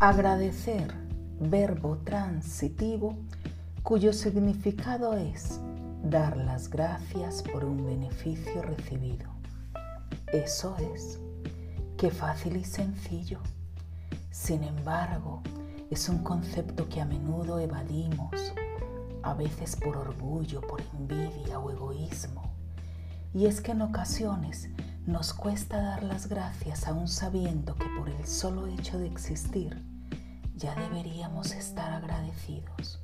Agradecer, verbo transitivo, cuyo significado es dar las gracias por un beneficio recibido. Eso es, qué fácil y sencillo. Sin embargo, es un concepto que a menudo evadimos, a veces por orgullo, por envidia o egoísmo. Y es que en ocasiones nos cuesta dar las gracias aún sabiendo que por el solo hecho de existir ya deberíamos estar agradecidos.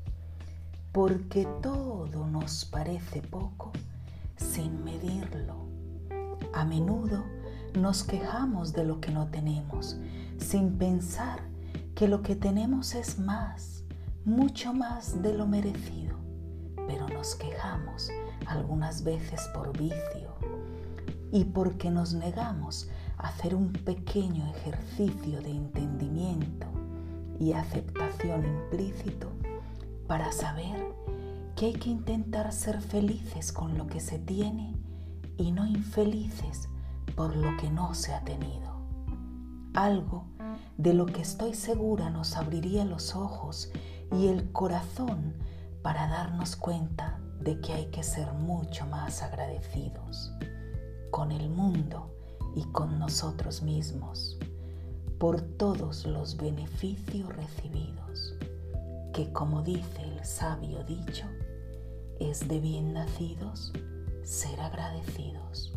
Porque todo nos parece poco sin medirlo. A menudo nos quejamos de lo que no tenemos sin pensar que lo que tenemos es más, mucho más de lo merecido. Pero nos quejamos algunas veces por vicio y porque nos negamos a hacer un pequeño ejercicio de entendimiento y aceptación implícito para saber que hay que intentar ser felices con lo que se tiene y no infelices por lo que no se ha tenido. Algo de lo que estoy segura nos abriría los ojos y el corazón para darnos cuenta de que hay que ser mucho más agradecidos con el mundo y con nosotros mismos por todos los beneficios recibidos, que como dice el sabio dicho, es de bien nacidos ser agradecidos.